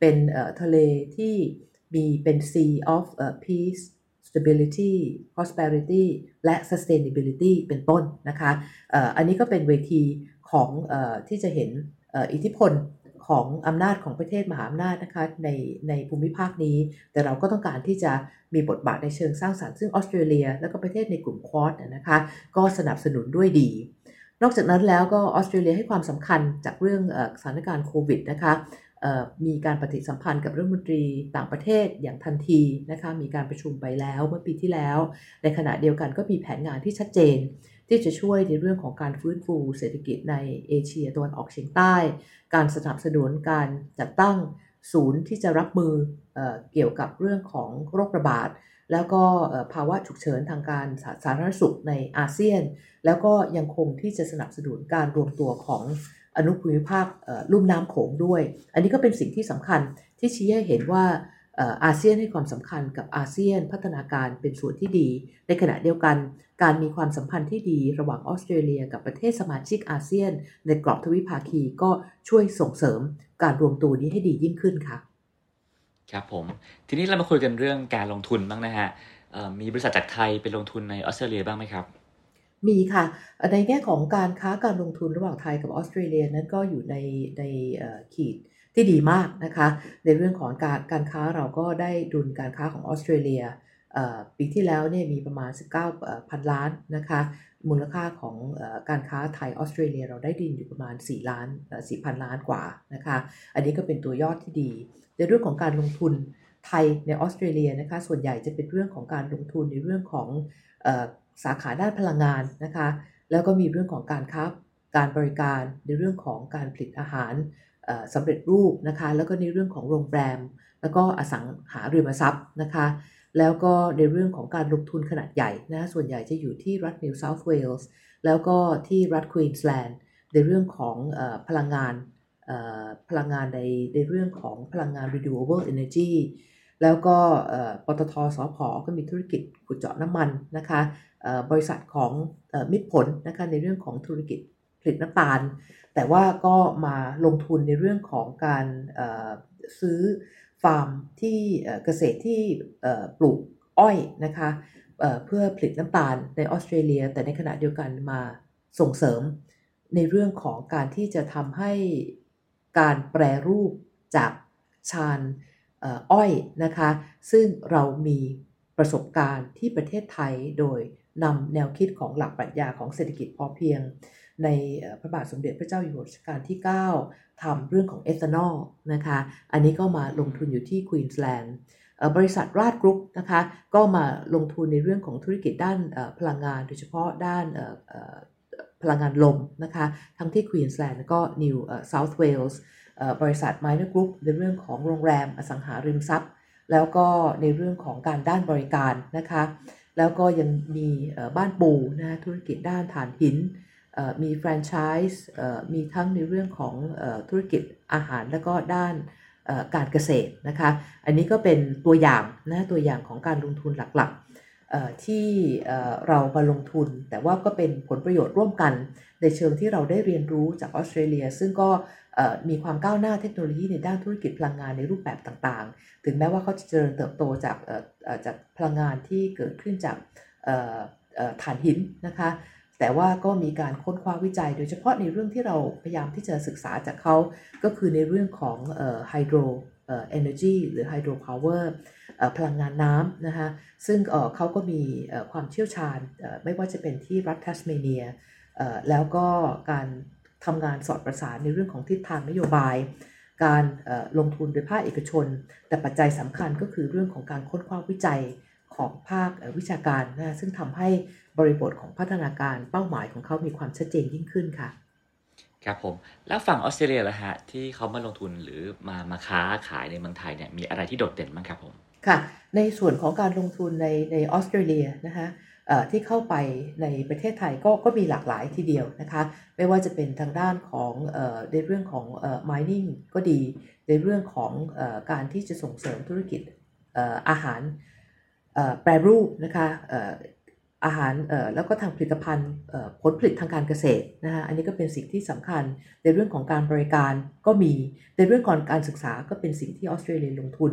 เป็นทะเลที่มีเป็น Sea of Peace stability prosperity และ sustainability เป็นต้นนะคะอันนี้ก็เป็นเวทีของที่จะเห็นอิทธิพล ของอำนาจของประเทศมหาอำนาจนะคะในในภูมิภาคนี้ แต่เราก็ต้องการที่จะมีบทบาทในเชิงสร้างสรรค์ซึ่งออสเตรเลีย แล้วก็ประเทศในกลุ่มควอดนะคะก็สนับสนุนด้วยดี นอกจากนั้นแล้วก็ออสเตรเลียให้ความสำคัญจากเรื่องสถานการณ์โควิดนะคะมีการปฏิสัมพันธ์กับรัฐมนตรีต่างประเทศอย่างทันทีนะคะมีการประชุมไปแล้วเมื่อปีที่แล้ว ในขณะเดียวกันก็มีแผนงานที่ชัดเจน ที่จะช่วยในเรื่องของการฟื้นฟูเศรษฐกิจในเอเชียตะวันออกเฉียงใต้ การสนับสนุนการจัดตั้งศูนย์ที่จะรับมือเอเกี่ยวกับเรื่องของโรคระบาด แล้วก็ภาวะฉุกเฉินทางการสาธารณสุขในอาเซียน แล้วก็ยังคงที่จะสนับสนุนการรวมตัวของอนุภูมิภาคลุ่มน้ำโขงด้วย อันนี้ก็เป็นสิ่งที่สำคัญที่ชี้ให้เห็นว่า อาเซียนให้ความสำคัญกับอาเซียนพัฒนาการเป็นส่วนที่ดี ในขณะเดียวกัน การมีความสัมพันธ์ที่ดีระหว่างออสเตรเลีย กับประเทศสมาชิกอาเซียน ในกรอบทวิภาคีก็ช่วยส่งเสริมการรวมตัวนี้ให้ดียิ่งขึ้นค่ะ ครับผม ทีนี้เรามาคุยกันเรื่องการลงทุนบ้างนะฮะมีบริษัทจากไทยไปลงทุนในออสเตรเลียบ้างไหมครับมีค่ะ ในแง่ของการค้าการลงทุนระหว่างไทยกับออสเตรเลียนั้นก็อยู่ในในขีด ที่ดีมากนะคะ ในเรื่องของการการค้าเราก็ได้ดุลการค้าของออสเตรเลียปีที่แล้วเนี่ยมีประมาณ 19พันล้านนะคะ มูลค่าของการค้าไทยออสเตรเลียเราได้ดินอยู่ประมาณ 4 ล้าน4พันล้านกว่านะคะ อันนี้ก็เป็นตัวยอดที่ดี ในเรื่องของการลงทุนไทยในออสเตรเลียนะคะ ส่วนใหญ่จะเป็นเรื่องของการลงทุนในเรื่องของสาขาด้านพลังงานนะคะ แล้วก็มีเรื่องของการค้าการบริการในเรื่องของการผลิตอาหาร สำเร็จรูปนะคะ แล้วก็ในเรื่องของโรงแรม แล้วก็อสังหาริมทรัพย์นะคะ แล้วก็ในเรื่องของการลงทุนขนาดใหญ่นะส่วนใหญ่จะอยู่ที่รัฐนิวเซาท์เวลส์แล้วก็ที่รัฐควีนสแลนด์ในเรื่องของอพลังงานพลังงานในในเรื่องของพลังงาน renewable energy แล้วก็ปตทสพก็มีธุรกิจขุดเจาะน้ำมันนะคะบริษัทของมิตรผลนะคะในเรื่องของธุรกิจผลิตน้ำตาล แต่ว่าก็มาลงทุนในเรื่องของการซื้อฟาร์มที่เกษตรที่ปลูกอ้อยนะคะเพื่อผลิตน้ำตาลในออสเตรเลีย แต่ในขณะเดียวกันมาส่งเสริมในเรื่องของการที่จะทำให้การแปรรูปจากชาญอ้อยนะคะ ซึ่งเรามีประสบการณ์ที่ประเทศไทยโดยนำแนวคิดของหลักปรัชญาของเศรษฐกิจพอเพียง ในพระบาทสมเด็จพระเจ้าอยู่หัวรัชกาลที่ 9ทำเรื่องของเอทานอลนะคะ อันนี้ก็มาลงทุนอยู่ที่ควีนสแลนด์บริษัทราชกรุ๊ปนะคะ ก็มาลงทุนในเรื่องของธุรกิจด้านพลังงาน โดยเฉพาะด้านพลังงานลมนะคะ ทั้งที่ควีนสแลนด์และก็นิวเซาท์เวลส์บริษัท Minor Group ในเรื่องของโรงแรมอสังหาริมทรัพย์ แล้วก็ในเรื่องของการด้านบริการนะคะ แล้วก็ยังมีบ้านปูนะธุรกิจด้านฐานหิน มีแฟรนไชส์มีทั้งในเรื่องของธุรกิจอาหารแล้วก็ด้านการเกษตรนะคะ อันนี้ก็เป็นตัวอย่างนะตัวอย่างของการลงทุนหลักๆที่เรามาลงทุน แต่ว่าก็เป็นผลประโยชน์ร่วมกัน ในเชิงที่เราได้เรียนรู้จากออสเตรเลีย ซึ่งก็มีความก้าวหน้าเทคโนโลยีในด้านธุรกิจพลังงานในรูปแบบต่างๆ ถึงแม้ว่าเขาจะเจริญเติบโตจากจากพลังงานที่เกิดขึ้นจากถ่านหินนะคะ แต่ว่าก็มีการค้นคว้าวิจัย โดยเฉพาะในเรื่องที่เราพยายามที่จะศึกษาจากเขาก็คือในเรื่องของ hydro energy หรือ hydropower พลังงานน้ำนะคะซึ่งเขาก็มีความเชี่ยวชาญไม่ว่าจะเป็นที่รัฐทัสเมเนียแล้วก็การทำงานสอดประสานในเรื่องของทิศทางนโยบาย การลงทุนโดยภาคเอกชน แต่ปัจจัยสำคัญก็คือเรื่องของการค้นคว้าวิจัย ของภาควิชาการนะซึ่งทำให้บริบทของพัฒนาการเป้าหมายของเขามีความชัดเจนยิ่งขึ้นค่ะ ครับผม แล้วฝั่งออสเตรเลียล่ะฮะที่เขามาลงทุนหรือมามาค้าขายในเมืองไทยเนี่ยมีอะไรที่โดดเด่นบ้างครับผมค่ะ ในส่วนของการลงทุนในในออสเตรเลียนะคะที่เข้าไปในประเทศไทยก็ก็มีหลากหลายทีเดียวนะคะ ไม่ว่าจะเป็นทางด้านของในเรื่องของ mining ก็ดี ในเรื่องของการที่จะส่งเสริมธุรกิจอาหาร แปรรูปนะคะอาหารแล้วก็ทางผลิตภัณฑ์ผลผลิตทางการเกษตรนะคะอันนี้ก็เป็นสิ่งที่สำคัญในเรื่องของการบริการก็มีในเรื่องของการศึกษาก็เป็นสิ่งที่ออสเตรเลียลงทุน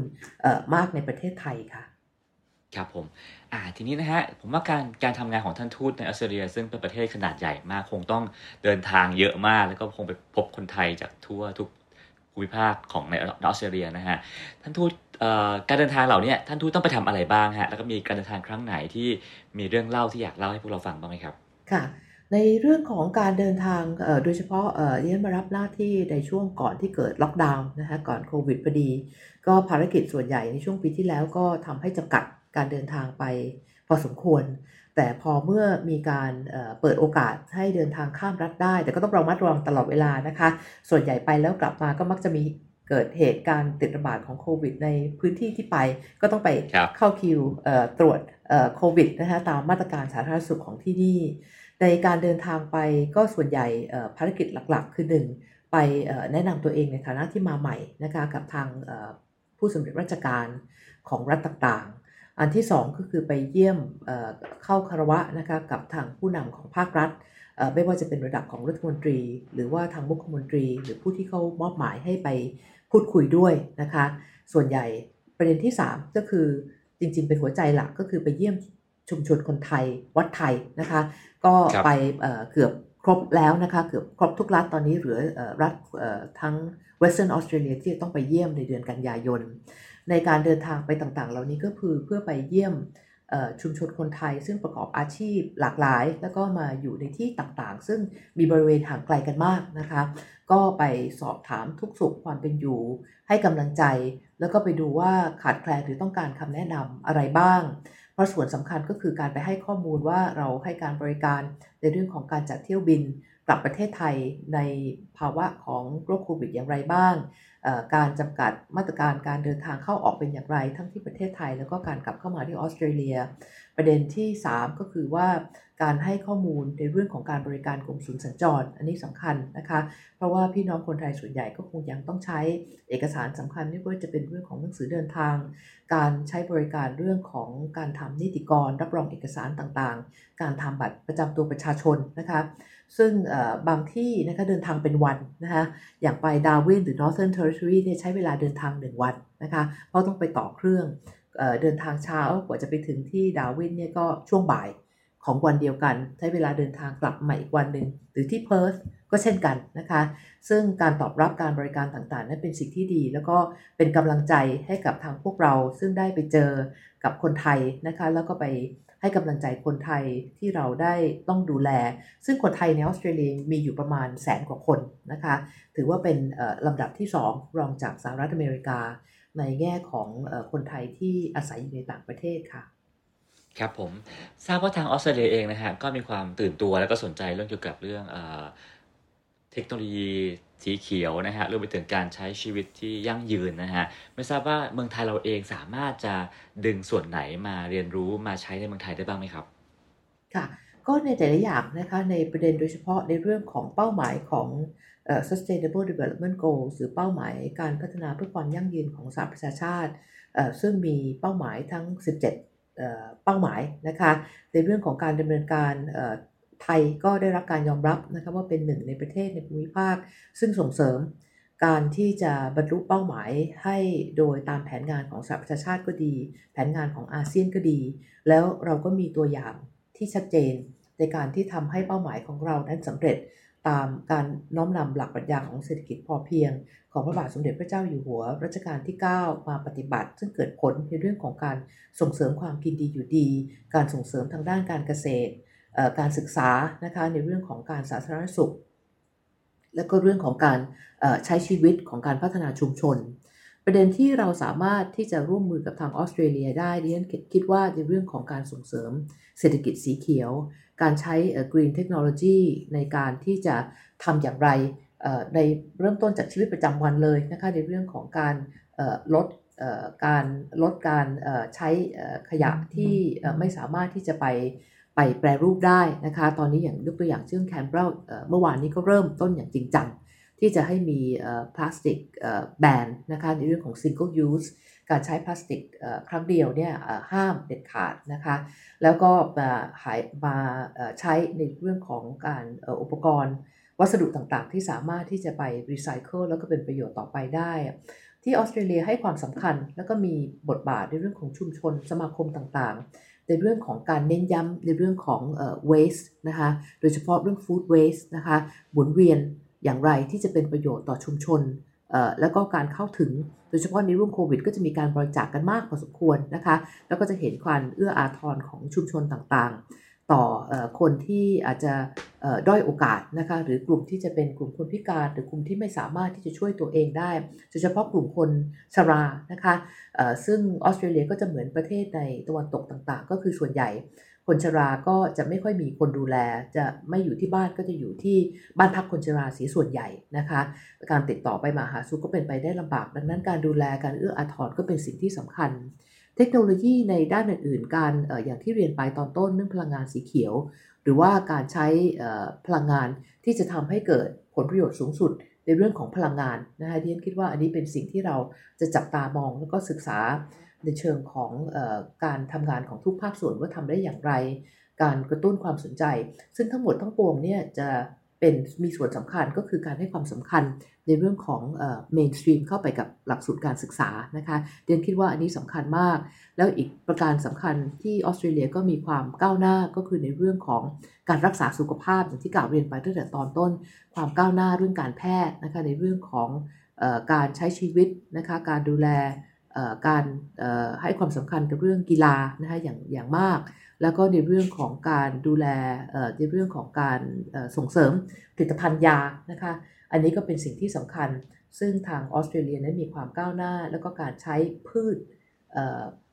มากในประเทศไทยค่ะครับผมอ่าทีนี้นะฮะผมว่าการการทำงานของท่านทูตในออสเตรเลีย ซึ่งเป็นประเทศขนาดใหญ่มากคงต้องเดินทางเยอะมาก แล้วก็คงไปพบคนไทยจากทั่วทุกภูมิภาคของในออสเตรเลียนะฮะท่านทูต การเดินทางเหล่านี้ท่านทูตต้องไปทำอะไรบ้างฮะแล้วก็มีการเดินทางครั้งไหนที่มีเรื่องเล่าที่อยากเล่าให้พวกเราฟังบ้างไหมครับค่ะ ในเรื่องของการเดินทางโดยเฉพาะเรียนมารับหน้าที่ในช่วงก่อนที่เกิดล็อกดาวน์นะคะก่อนโควิดพอดี ก็ภารกิจส่วนใหญ่ในช่วงปีที่แล้วก็ทำให้จำกัดการเดินทางไปพอสมควร แต่พอเมื่อมีการเปิดโอกาสให้เดินทางข้ามรัฐได้ แต่ก็ต้องระมัดระวังตลอดเวลานะคะ ส่วนใหญ่ไปแล้วกลับมาก็มักจะมี เกิดเหตุการณ์ติดระบาดของโควิด ในพื้นที่ที่ไปก็ต้องไปเข้าคิวตรวจโควิดนะคะตามมาตรการสาธารณสุขของที่นี่ ในการเดินทางไปก็ส่วนใหญ่ภารกิจหลักๆ คือหนึ่งไปแนะนำตัวเองในฐานะที่มาใหม่นะคะกับทางผู้สำเร็จราชการของรัฐต่างอันที่2ก็คือไปเยี่ยมเข้าคารวะนะคะกับทางผู้นำของภาครัฐไม่ว่าจะเป็นระดับของรัฐมนตรี หรือว่าทางมุขมนตรี หรือผู้ที่เขามอบหมายให้ไป พูดคุยด้วยนะคะ ส่วนใหญ่ประเด็นที่ 3 ก็คือจริง ๆ เป็นหัวใจหลักก็คือไปเยี่ยมชุมชนคนไทยวัดไทยนะคะ ก็ไปเกือบครบแล้วนะคะเกือบครบทุกรัฐตอนนี้เหลือรัฐทั้ง Western Australia ที่ต้องไปเยี่ยมในเดือนกันยายน ในการเดินทางไปต่างๆ เหล่านี้ก็คือเพื่อไปเยี่ยมชุมชนคนไทย ซึ่งประกอบอาชีพหลากหลาย แล้วก็มาอยู่ในที่ต่างๆ ซึ่งมีบริเวณห่างไกลกันมากนะคะ ก็ไปสอบถามทุกสุขความเป็นอยู่ ให้กำลังใจ แล้วก็ไปดูว่าขาดแคลนหรือต้องการคำแนะนำอะไรบ้าง เพราะส่วนสำคัญก็คือการไปให้ข้อมูลว่าเราให้การบริการในเรื่องของการจัดเที่ยวบินกลับประเทศไทยในภาวะของโรคโควิดอย่างไรบ้าง การจำกัดมาตรการการเดินทางเข้าออกเป็นอย่างไร ทั้งที่ประเทศไทย แล้วก็การกลับเข้ามาที่ออสเตรเลีย ประเด็นที่ 3 ก็คือว่า การให้ข้อมูลในเรื่องของการบริการกรมศุลสัญจร อันนี้สำคัญนะคะ เพราะว่าพี่น้องคนไทยส่วนใหญ่ก็คงยังต้องใช้เอกสารสำคัญไม่ว่าจะเป็นเรื่องของหนังสือเดินทาง การใช้บริการเรื่องของการทำนิติกร รับรองเอกสารต่างๆ การทำบัตรประจำตัวประชาชนนะคะ ซึ่งบางที่นะคะเดินทางเป็นวันนะคะอย่างไปดาวินหรือ Northern Territory เนี่ยใช้เวลาเดินทาง1วันนะคะเพราะต้องไปต่อเครื่องเดินทางเช้ากว่าจะไปถึงที่ดาวินเนี่ยก็ช่วงบ่าย ของวันเดียวกัน ใช้เวลาเดินทางกลับมาอีกวันหนึ่งหรือที่เพิร์ธก็เช่นกันนะคะ ซึ่งการตอบรับการบริการต่างๆ นั้นเป็นสิ่งที่ดี แล้วก็เป็นกำลังใจให้กับทางพวกเรา ซึ่งได้ไปเจอกับคนไทยนะคะ แล้วก็ไปให้กำลังใจคนไทยที่เราได้ต้องดูแล ซึ่งคนไทยในออสเตรเลียมีอยู่ประมาณแสนกว่าคนนะคะ ถือว่าเป็นลำดับที่ 2 รองจากสหรัฐอเมริกา ในแง่ของคนไทยที่อาศัยอยู่ในต่างประเทศค่ะ ครับผมทราบว่าทางออสเตรเลียเองนะฮะก็มีความตื่นตัวแล้วก็สนใจเรื่องเกี่ยวกับเรื่องเทคโนโลยีสีเขียวนะฮะรวมไปถึงการใช้ชีวิตที่ยั่งยืนนะฮะไม่ทราบว่าเมืองไทยเราเองสามารถจะดึงส่วนไหนมาเรียนรู้มาใช้ในเมืองไทยได้บ้างไหมครับ ค่ะ ก็ในแต่ละอย่างนะคะในประเด็นโดยเฉพาะในเรื่องของเป้าหมายของ sustainable development goals หรือเป้าหมายการพัฒนาเพื่อความยั่งยืนของสหประชาชาติซึ่งมีเป้าหมายทั้ง 17 เป้าหมายนะคะในเรื่องของการดำเนินการไทยก็ได้รับการยอมรับนะคะว่าเป็นหนึ่งในประเทศในภูมิภาค ซึ่งส่งเสริมการที่จะบรรลุเป้าหมายให้โดยตามแผนงานของสหประชาชาติก็ดี แผนงานของอาเซียนก็ดี แล้วเราก็มีตัวอย่างที่ชัดเจนในการที่ทำให้เป้าหมายของเรานั้นสำเร็จ ตามการน้อมนำหลักปรัชญาของเศรษฐกิจพอเพียง ของพระบาทสมเด็จพระเจ้าอยู่หัวรัชกาลที่ 9 มาปฏิบัติ ซึ่งเกิดผลในเรื่องของการส่งเสริมความกินดีอยู่ดี การส่งเสริมทางด้านการเกษตร การศึกษานะคะในเรื่องของการสาธารณสุข และก็เรื่องของการใช้ชีวิตของการพัฒนาชุมชน ประเด็นที่เราสามารถที่จะร่วมมือกับทางออสเตรเลียได้ดิฉันคิดว่าในเรื่องของการส่งเสริมเศรษฐกิจสีเขียว การใช้ Green Technology ในการที่จะทำอย่างไรในเริ่มต้นจากชีวิตประจำวันเลยนะคะในเรื่องของการลดการลดการใช้ขยะที่ไม่สามารถที่จะไปไปแปรรูปได้นะคะ ตอนนี้อย่างยกตัวอย่างเช่นแคนเบรเมื่อวานนี้ก็เริ่มต้นอย่างจริงจังที่จะให้มีพลาสติกแบนนะคะในเรื่องของ single use การใช้พลาสติกครั้งเดียวเนี่ยห้ามเด็ดขาดนะคะ แล้วก็มาหายมาใช้ในเรื่องของการอุปกรณ์ วัสดุต่างๆ ที่สามารถที่จะไปรีไซเคิลแล้วก็เป็นประโยชน์ต่อไปได้ ที่ออสเตรเลียให้ความสำคัญแล้วก็มีบทบาทในเรื่องของชุมชนสมาคมต่างๆ ในเรื่องของการเน้นย้ำในเรื่องของเอ่อ waste นะคะโดยเฉพาะเรื่อง food waste นะคะหมุนเวียนอย่างไรที่จะเป็นประโยชน์ต่อชุมชน แล้วก็การเข้าถึงโดยเฉพาะในรุ่งโควิด ก็จะมีการบริจาคกกันมากพอสมควรนะคะ แล้วก็จะเห็นความเอื้ออาทรของชุมชนต่างๆ ต่อคนที่อาจจะด้อยโอกาสนะคะหรือกลุ่มที่จะเป็นกลุ่มคนพิการ หรือกลุ่มที่ไม่สามารถที่จะช่วยตัวเองได้โดยเฉพาะกลุ่มคนชรานะคะซึ่งออสเตรเลียก็จะเหมือนประเทศในตะวันตกต่างๆ ก็คือส่วนใหญ่ คนชราก็จะไม่ค่อยมีคนดูแล จะไม่อยู่ที่บ้านก็จะอยู่ที่บ้านพักคนชราสีส่วนใหญ่นะคะ การติดต่อไปมาหาสู่ก็เป็นไปได้ลำบาก ดังนั้นการดูแลการเอื้ออาทรก็เป็นสิ่งที่สำคัญ เทคโนโลยีในด้านอื่น ๆ การออย่างที่เรียนไปตอนต้นเรื่องพลังงานสีเขียว หรือว่าการใช้พลังงานที่จะทำให้เกิดผลประโยชน์สูงสุดในเรื่องของพลังงานนะคะที่ฉันคิดว่าอันนี้เป็นสิ่งที่เราจะจับตามองแล้วก็ศึกษา ในเชิงของอการทำงานของทุกภาคส่วนว่าทำได้อย่างไร การกระตุ้นความสนใจ ซึ่งทั้งหมดทั้งปวงเนี่ยจะเป็นมีส่วนสำคัญก็คือการให้ความสำคัญในเรื่องของเมนสตรีมเข้าไปกับหลักสูตรการศึกษานะคะเดียนคิดว่าอันนี้สำคัญมาก แล้วอีกประการสำคัญที่ออสเตรเลียก็มีความก้าวหน้าก็คือในเรื่องของการรักษาสุขภาพอย่างที่กล่าวเรียนไปตั้งแต่ตอนต้น ความก้าวหน้าเรื่องการแพทย์นะคะในเรื่องของอการใช้ชีวิตนะคะการดูแล การให้ความสำคัญกับเรื่องกีฬานะคะอย่างอย่างมาก แล้วก็ในเรื่องของการดูแลในเรื่องของการส่งเสริมผลิตภัณฑ์ยานะคะอันนี้ก็เป็นสิ่งที่สำคัญ ซึ่งทางออสเตรเลียนั้นมีความก้าวหน้า แล้วก็การใช้พืช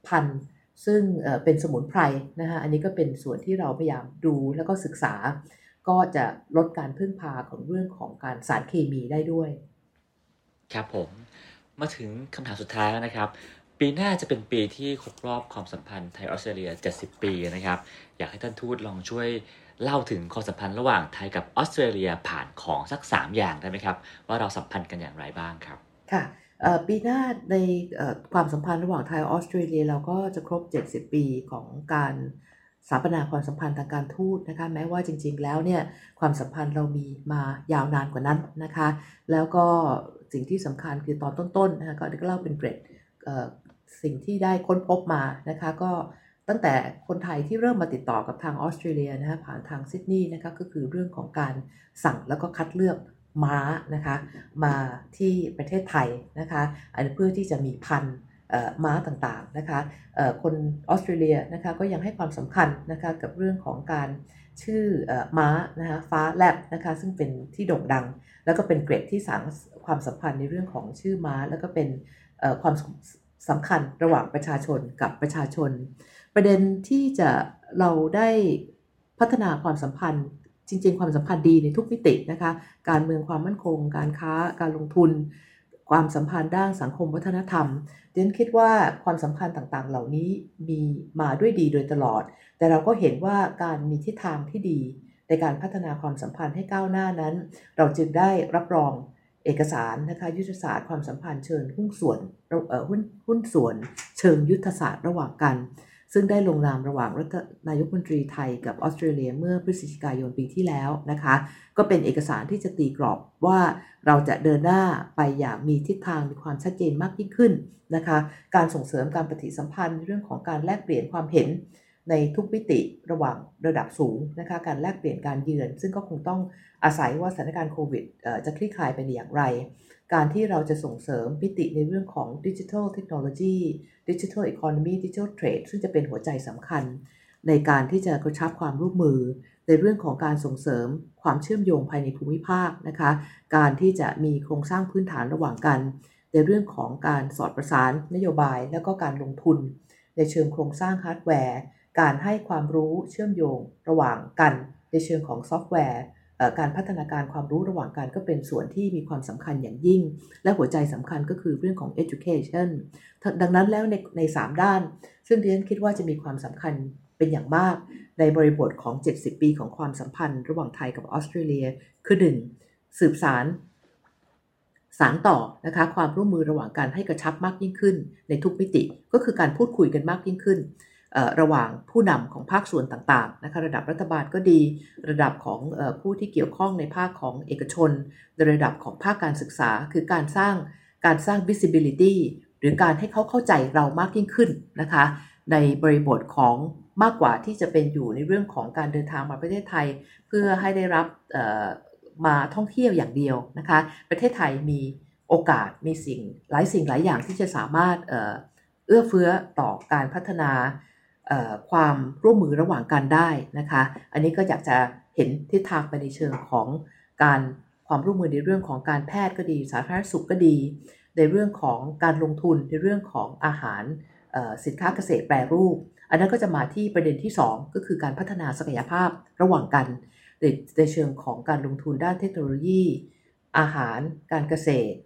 พันธุ์ซึ่งเป็นสมุนไพรนะคะอันนี้ก็เป็นส่วนที่เราพยายามดูแล้วก็ศึกษา ก็จะลดการพึ่งพาของเรื่องของการสารเคมีได้ด้วย ครับผม มาถึงคำถามสุดท้ายแล้วนะครับ ปีหน้าจะเป็นปีที่ครบรอบความสัมพันธ์ไทยออสเตรเลีย 70 ปีนะครับ อยากให้ท่านทูตลองช่วยเล่าถึงความสัมพันธ์ระหว่างไทยกับออสเตรเลียผ่านของสัก 3 อย่างได้ไหมครับ ว่าเราสัมพันธ์กันอย่างไรบ้างครับ ค่ะปีหน้าในความสัมพันธ์ระหว่างไทยออสเตรเลียเราก็จะครบ 70 ปีของการ สถาปนาความสัมพันธ์ทางการทูตนะคะแม้ว่าจริง ๆ แล้วเนี่ยความสัมพันธ์เรามีมายาวนานกว่านั้นนะคะแล้วก็สิ่งที่สำคัญคือตอนต้นๆนะคะก็เล่าเป็นเกรดสิ่งที่ได้ค้นพบมานะคะก็ตั้งแต่คนไทยที่เริ่มมาติดต่อกับทางออสเตรเลียนะคะผ่านทางซิดนีย์นะคะก็คือเรื่องของการสั่งแล้วก็คัดเลือกม้านะคะมาที่ประเทศไทยนะคะอันเพื่อที่จะมีพันธุ์ ม้าต่างๆนะคะคนออสเตรเลียนะคะก็ยังให้ความสำคัญนะคะกับเรื่องของการชื่อม้านะคะฟ้าแลบนะคะซึ่งเป็นที่โด่งดัง แล้วก็เป็นเกรดที่สังความสัมพันธ์ในเรื่องของชื่อม้า แล้วก็เป็นความสำคัญระหว่างประชาชนกับประชาชน ประเด็นที่จะเราได้พัฒนาความสัมพันธ์จริง ๆ ความสัมพันธ์ดีในทุกมิตินะคะ การเมืองความมั่นคง การค้า การลงทุน ความสัมพันธ์ด้านสังคมวัฒนธรรมเดนคิดว่าความสัมพันธ์ต่างๆ เหล่านี้มีมาด้วยดีโดยตลอด แต่เราก็เห็นว่าการมีทิศทางที่ดี ในการพัฒนาความสัมพันธ์ให้ก้าวหน้านั้น เราจึงได้รับรองเอกสารนะคะยุทธศาสตร์ความสัมพันธ์เชิงหุ้นส่วนหุ้นหุ้นส่วน เชิงยุทธศาสตร์ระหว่างกัน ซึ่งได้ลงนามระหว่างรัฐนายกมนตรีไทยกับออสเตรเลียเมื่อพฤศจิกายนปีที่แล้วนะคะ ก็เป็นเอกสารที่จะตีกรอบว่าเราจะเดินหน้าไปอย่างมีทิศทางมีความชัดเจนมากยิ่งขึ้นนะคะ การส่งเสริมการปฏิสัมพันธ์เรื่องของการแลกเปลี่ยนความเห็นในทุกมิติระหว่างระดับสูงนะคะการแลกเปลี่ยนการเยือน ซึ่งก็คงต้องอาศัยว่าสถานการณ์โควิดจะคลี่คลายไปอย่างไร การที่เราจะส่งเสริมพิติในเรื่องของดิจิทัลเทคโนโลยีดิจิทัลอีโคโนมีดิจิทัลเทรดซึ่งจะเป็นหัวใจสำคัญ ในการที่จะกระชับความร่วมมือ ในเรื่องของการส่งเสริมความเชื่อมโยงภายในภูมิภาคนะคะ การที่จะมีโครงสร้างพื้นฐานระหว่างกัน ในเรื่องของการสอดประสานนโยบายแล้วก็การลงทุน ในเชิงโครงสร้างฮาร์ดแวร์ การให้ความรู้เชื่อมโยงระหว่างกัน ในเชิงของซอฟต์แวร์ การพัฒนาการความรู้ระหว่างกันก็เป็นส่วนที่มีความสำคัญอย่างยิ่ง และหัวใจสำคัญก็คือเรื่องของ education ดังนั้นแล้วในใน3ด้าน ซึ่งดิฉันคิดว่าจะมีความสำคัญเป็นอย่างมาก ในบริบทของ 70 ปีของความสัมพันธ์ ระหว่างไทยกับออสเตรเลีย คือหนึ่งสืบสานสานต่อนะคะความร่วมมือระหว่างการให้กระชับมากยิ่งขึ้น ในทุกมิติก็คือการพูดคุยกันมากยิ่งขึ้น ระหว่างผู้นำของภาคส่วนต่างๆนะคะระดับรัฐบาลก็ดี ระดับของผู้ที่เกี่ยวข้องในภาคของเอกชนในระดับของภาคการศึกษา คือการสร้างการสร้าง visibility หรือการให้เขาเข้าใจเรามากยิ่งขึ้นนะคะในบริบทของมากกว่าที่จะเป็นอยู่ในเรื่องของการเดินทางมาประเทศไทย เพื่อให้ได้รับมาท่องเที่ยวอย่างเดียวนะคะประเทศไทยมีโอกาสมีสิ่งหลายสิ่งหลายอย่างที่จะสามารถเอื้อเฟื้อต่อการพัฒนา ความร่วมมือระหว่างกันได้นะคะ อันนี้ก็อยากจะเห็นทิศทางไปในเชิงของการความร่วมมือในเรื่องของการแพทย์ก็ดี สาธารณสุขก็ดี ในเรื่องของการลงทุนในเรื่องของอาหารสินค้าเกษตรแปรรูป อันนั้นก็จะมาที่ประเด็นที่ 2 ก็คือการพัฒนาศักยภาพระหว่างกันในในเชิงของการลงทุนด้านเทคโนโลยี อาหาร การเกษตร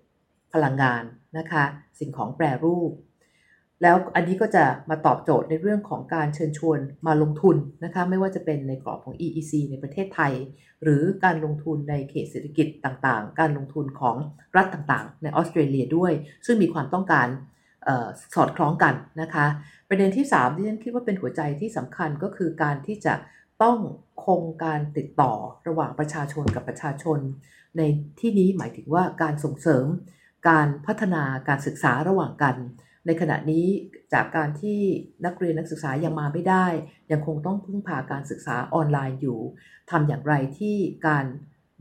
พลังงานนะคะ สิ่งของแปรรูป แล้วอันนี้ก็จะมาตอบโจทย์ในเรื่องของการเชิญชวนมาลงทุนนะคะไม่ว่าจะเป็นในกรอบของ EEC ในประเทศไทย หรือการลงทุนในเขตเศรษฐกิจต่างๆ การลงทุนของรัฐต่างๆ ในออสเตรเลียด้วย ซึ่งมีความต้องการสอดคล้องกันนะคะ ประเด็นที่3ที่ฉันคิดว่าเป็นหัวใจที่สำคัญก็คือการที่จะต้องคงการติดต่อระหว่างประชาชนกับประชาชน ในที่นี้หมายถึงว่าการส่งเสริม การพัฒนาการศึกษาระหว่างกัน ในขณะนี้จากการที่นักเรียนนักศึกษายังมาไม่ได้ ยังคงต้องพึ่งพาการศึกษาออนไลน์อยู่ทำอย่างไรที่การ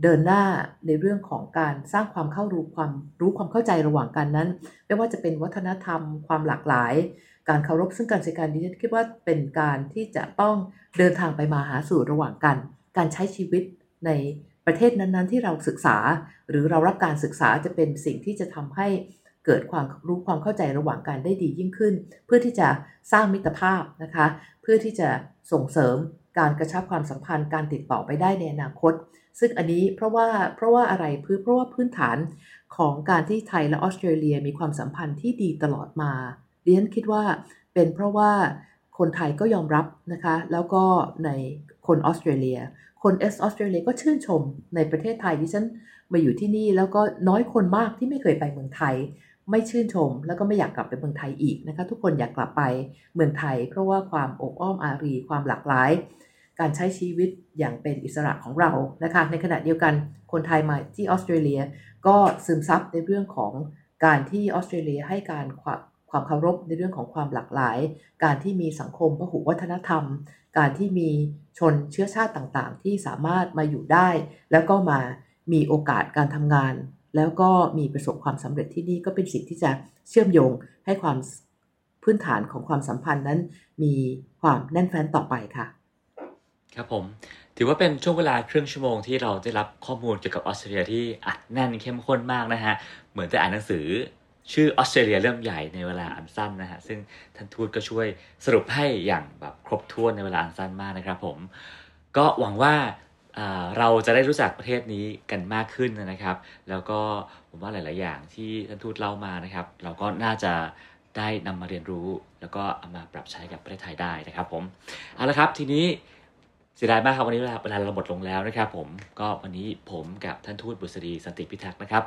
เดินหน้าในเรื่องของการสร้างความเข้ารู้ความรู้ความเข้าใจระหว่างกันนั้น ไม่ว่าจะเป็นวัฒนธรรม ความหลากหลาย การเคารพซึ่งกันและกันดิฉันคิดว่าเป็นการที่จะต้องเดินทางไปมาหาสู่ระหว่างกัน การใช้ชีวิตในประเทศนั้นๆ ที่เราศึกษา หรือเรารับการศึกษาจะเป็นสิ่งที่จะทำให้ เกิดความรู้ความเข้าใจระหว่างกันได้ดียิ่งขึ้น เพื่อที่จะสร้างมิตรภาพนะคะ เพื่อที่จะส่งเสริมการกระชับความสัมพันธ์การติดต่อไปได้ในอนาคต ซึ่งอันนี้เพราะว่าเพราะว่าอะไรเพื่อเพราะว่าพื้นฐานของการที่ไทยและออสเตรเลียมีความสัมพันธ์ที่ดีตลอดมาเรียนคิดว่าเป็นเพราะว่าคนไทยก็ยอมรับนะคะ แล้วก็ในคคนออสเตรเลีย คนเอสออสเตรเลียก็ชื่นชมในประเทศไทยที่ฉันมาอยู่ที่นี่แล้วก็น้อยคนมากที่ไม่เคยไปเมืองไทย ไม่ชื่นชม แล้วก็ไม่อยากกลับไปเมืองไทยอีกนะคะทุกคนอยากกลับไปเมืองไทย เพราะว่าความอบอ้อมอารี ความหลากหลาย การใช้ชีวิตอย่างเป็นอิสระของเรานะคะในขณะเดียวกันคนไทยมาที่ออสเตรเลีย ก็ซึมซับในเรื่องของการที่ออสเตรเลียให้การความความเคารพในเรื่องของความหลากหลาย การที่มีสังคมพหุวัฒนธรรม การที่มีชนเชื้อชาติต่างๆ ที่สามารถมาอยู่ได้ แล้วก็มามีโอกาสการทำงาน แล้วก็มีประสบความสำเร็จที่นี่ก็เป็นสิ่งที่จะเชื่อมโยงให้ความพื้นฐานของความสัมพันธ์นั้น มีความแน่นแฟ้นต่อไปค่ะ ครับผม ถือว่าเป็นช่วงเวลาครึ่งชั่วโมงที่เราได้รับข้อมูลเกี่ยวกับออสเตรเลียที่อัดแน่นเข้มข้นมากนะฮะ เหมือนจะอ่านหนังสือชื่อออสเตรเลียเรื่องใหญ่ในเวลาอันสั้นนะฮะ ซึ่งท่านทูตก็ช่วยสรุปให้อย่างแบบครบถ้วนในเวลาอันสั้นมากนะครับผม ก็หวังว่า เราจะได้รู้จักประเทศนี้กันมากขึ้นนะครับ แล้วก็ผมว่าหลาย ๆ อย่างที่ท่านทูตเล่ามานะครับ เราก็น่าจะได้นำมาเรียนรู้ แล้วก็เอามาปรับใช้กับประเทศไทยได้นะครับ ผมเอาละครับทีนี้เสียดายมากครับวันนี้เวลาเวลาเราหมดลงแล้วนะครับ ผมก็วันนี้ผมกับท่านทูตบุษดีสันติพิทักษ์นะครับ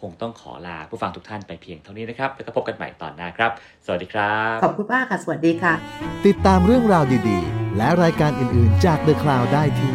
คงต้องขอลาผู้ฟังทุกท่านไปเพียงเท่านี้นะครับ แล้วก็พบกันใหม่ตอนหน้าครับ สวัสดีครับ ขอบคุณมากค่ะ สวัสดีค่ะ ติดตามเรื่องราวดีๆ และรายการอื่นๆจาก The Cloud ได้ที่